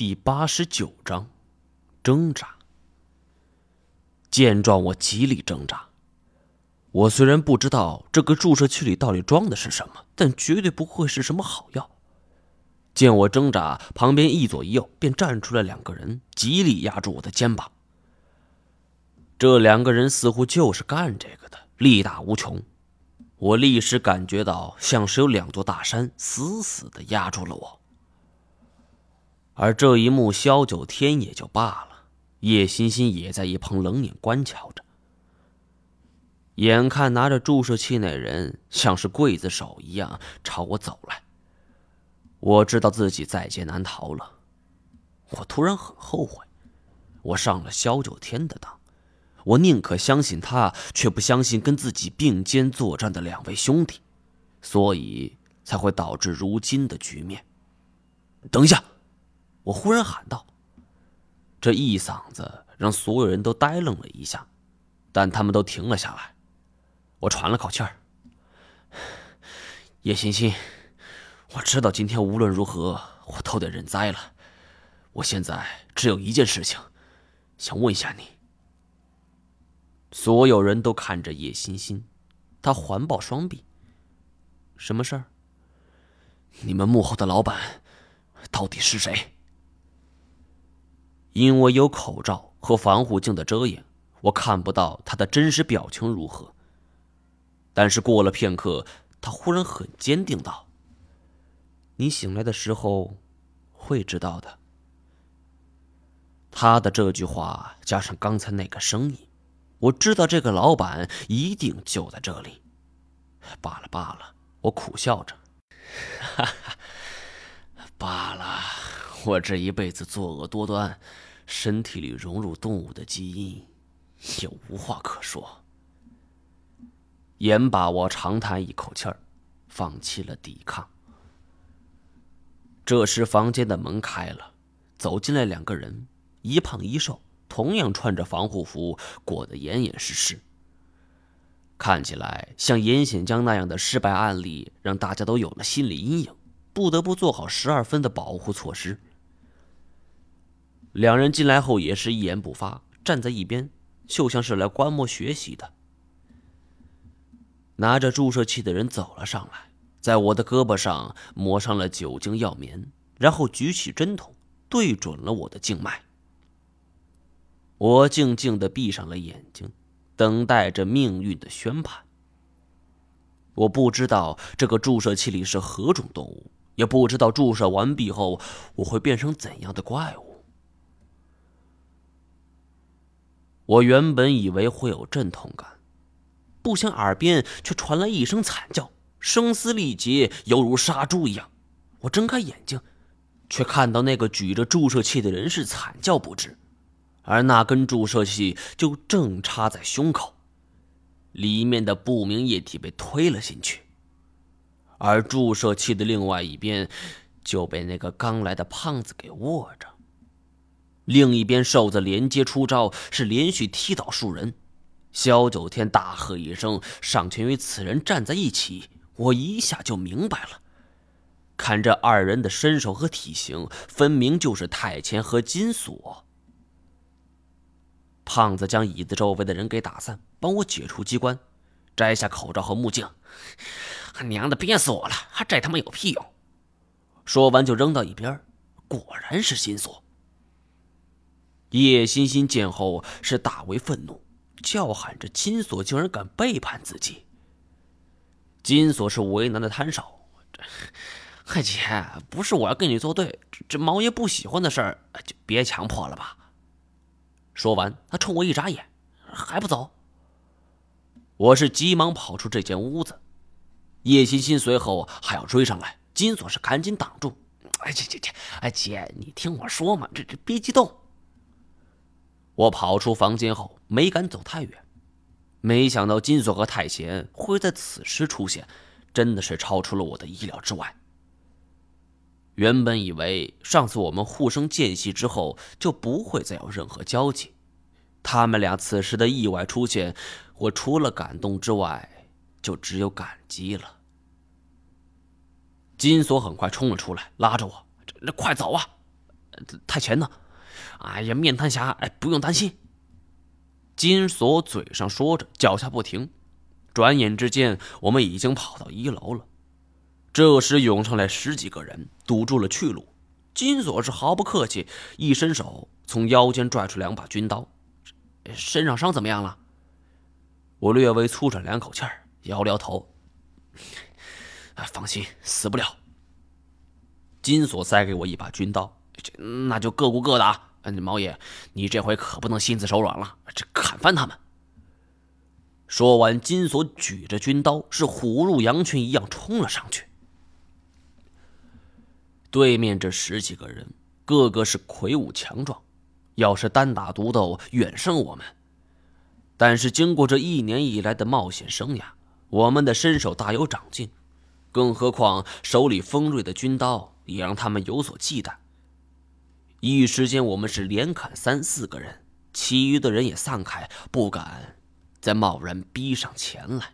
第八十九章，挣扎。见状，我极力挣扎。我虽然不知道这个注射器里到底装的是什么，但绝对不会是什么好药。见我挣扎，旁边一左一右便站出来两个人，极力压住我的肩膀。这两个人似乎就是干这个的，力大无穷。我立时感觉到，像是有两座大山死死的压住了我。而这一幕，萧九天也就罢了，叶欣欣也在一旁冷眼观瞧着。眼看拿着注射器那人像是刽子手一样朝我走来，我知道自己在劫难逃了。我突然很后悔，我上了萧九天的当，我宁可相信他，却不相信跟自己并肩作战的两位兄弟，所以才会导致如今的局面。等一下。我忽然喊道：“这一嗓子让所有人都呆愣了一下，但他们都停了下来。”我喘了口气儿：“叶欣欣，我知道今天无论如何我都得认栽了。我现在只有一件事情，想问一下你。”所有人都看着叶欣欣，他环抱双臂：“什么事儿？你们幕后的老板到底是谁？”因为有口罩和防护镜的遮掩，我看不到他的真实表情如何。但是过了片刻，他忽然很坚定道：“你醒来的时候，会知道的。”他的这句话加上刚才那个声音，我知道这个老板一定就在这里。罢了罢了，我苦笑着：“哈哈，罢了。”我这一辈子作恶多端，身体里融入动物的基因，也无话可说。严把我长叹一口气儿，放弃了抵抗。这时，房间的门开了，走进来两个人，一胖一瘦，同样穿着防护服，裹得严严实实。看起来像严显江那样的失败案例，让大家都有了心理阴影，不得不做好十二分的保护措施。两人进来后也是一言不发，站在一边，就像是来观摩学习的。拿着注射器的人走了上来，在我的胳膊上抹上了酒精药棉，然后举起针筒，对准了我的静脉。我静静的闭上了眼睛，等待着命运的宣判。我不知道这个注射器里是何种动物，也不知道注射完毕后我会变成怎样的怪物。我原本以为会有阵痛感，不想耳边却传来一声惨叫，声嘶力竭，犹如杀猪一样。我睁开眼睛，却看到那个举着注射器的人是惨叫不止，而那根注射器就正插在胸口，里面的不明液体被推了进去，而注射器的另外一边就被那个刚来的胖子给握着。另一边，瘦子连接出招，是连续踢倒数人。萧九天大喝一声，上前与此人站在一起。我一下就明白了，看这二人的身手和体型，分明就是太乾和金锁。胖子将椅子周围的人给打散，帮我解除机关，摘下口罩和目镜。他娘的，憋死我了！这他妈有屁用！说完就扔到一边。果然是金锁。叶欣欣见后是大为愤怒，叫喊着：“金锁竟然敢背叛自己！”金锁是为难的摊手：“ 嗨姐，不是我要跟你作对，这这毛爷不喜欢的事儿就别强迫了吧。”说完，他冲我一眨眼：“还不走？”我是急忙跑出这间屋子，叶欣欣随后还要追上来，金锁是赶紧挡住：“哎姐姐姐，哎姐，你听我说嘛，这这别激动。”我跑出房间后，没敢走太远。没想到金锁和太贤会在此时出现，真的是超出了我的意料之外。原本以为上次我们互生间隙之后就不会再有任何交集，他们俩此时的意外出现，我除了感动之外，就只有感激了。金锁很快冲了出来，拉着我：“那快走啊！”太浅呢。哎呀，面瘫侠，哎，不用担心。金锁嘴上说着，脚下不停。转眼之间，我们已经跑到一楼了。这时涌上来十几个人，堵住了去路。金锁是毫不客气，一伸手从腰间拽出两把军刀。身上伤怎么样了？我略微粗喘两口气儿，摇摇头。放心，死不了。金锁塞给我一把军刀，这那就各顾各的啊。嗯毛爷，你这回可不能心慈手软了，这砍翻他们。说完，金锁举着军刀，是虎入羊群一样冲了上去。对面这十几个人，个个是魁梧强壮，要是单打独斗，远胜我们。但是经过这一年以来的冒险生涯，我们的身手大有长进，更何况手里锋锐的军刀也让他们有所忌惮。一时间，我们是连砍三四个人，其余的人也散开，不敢。再贸然逼上前来。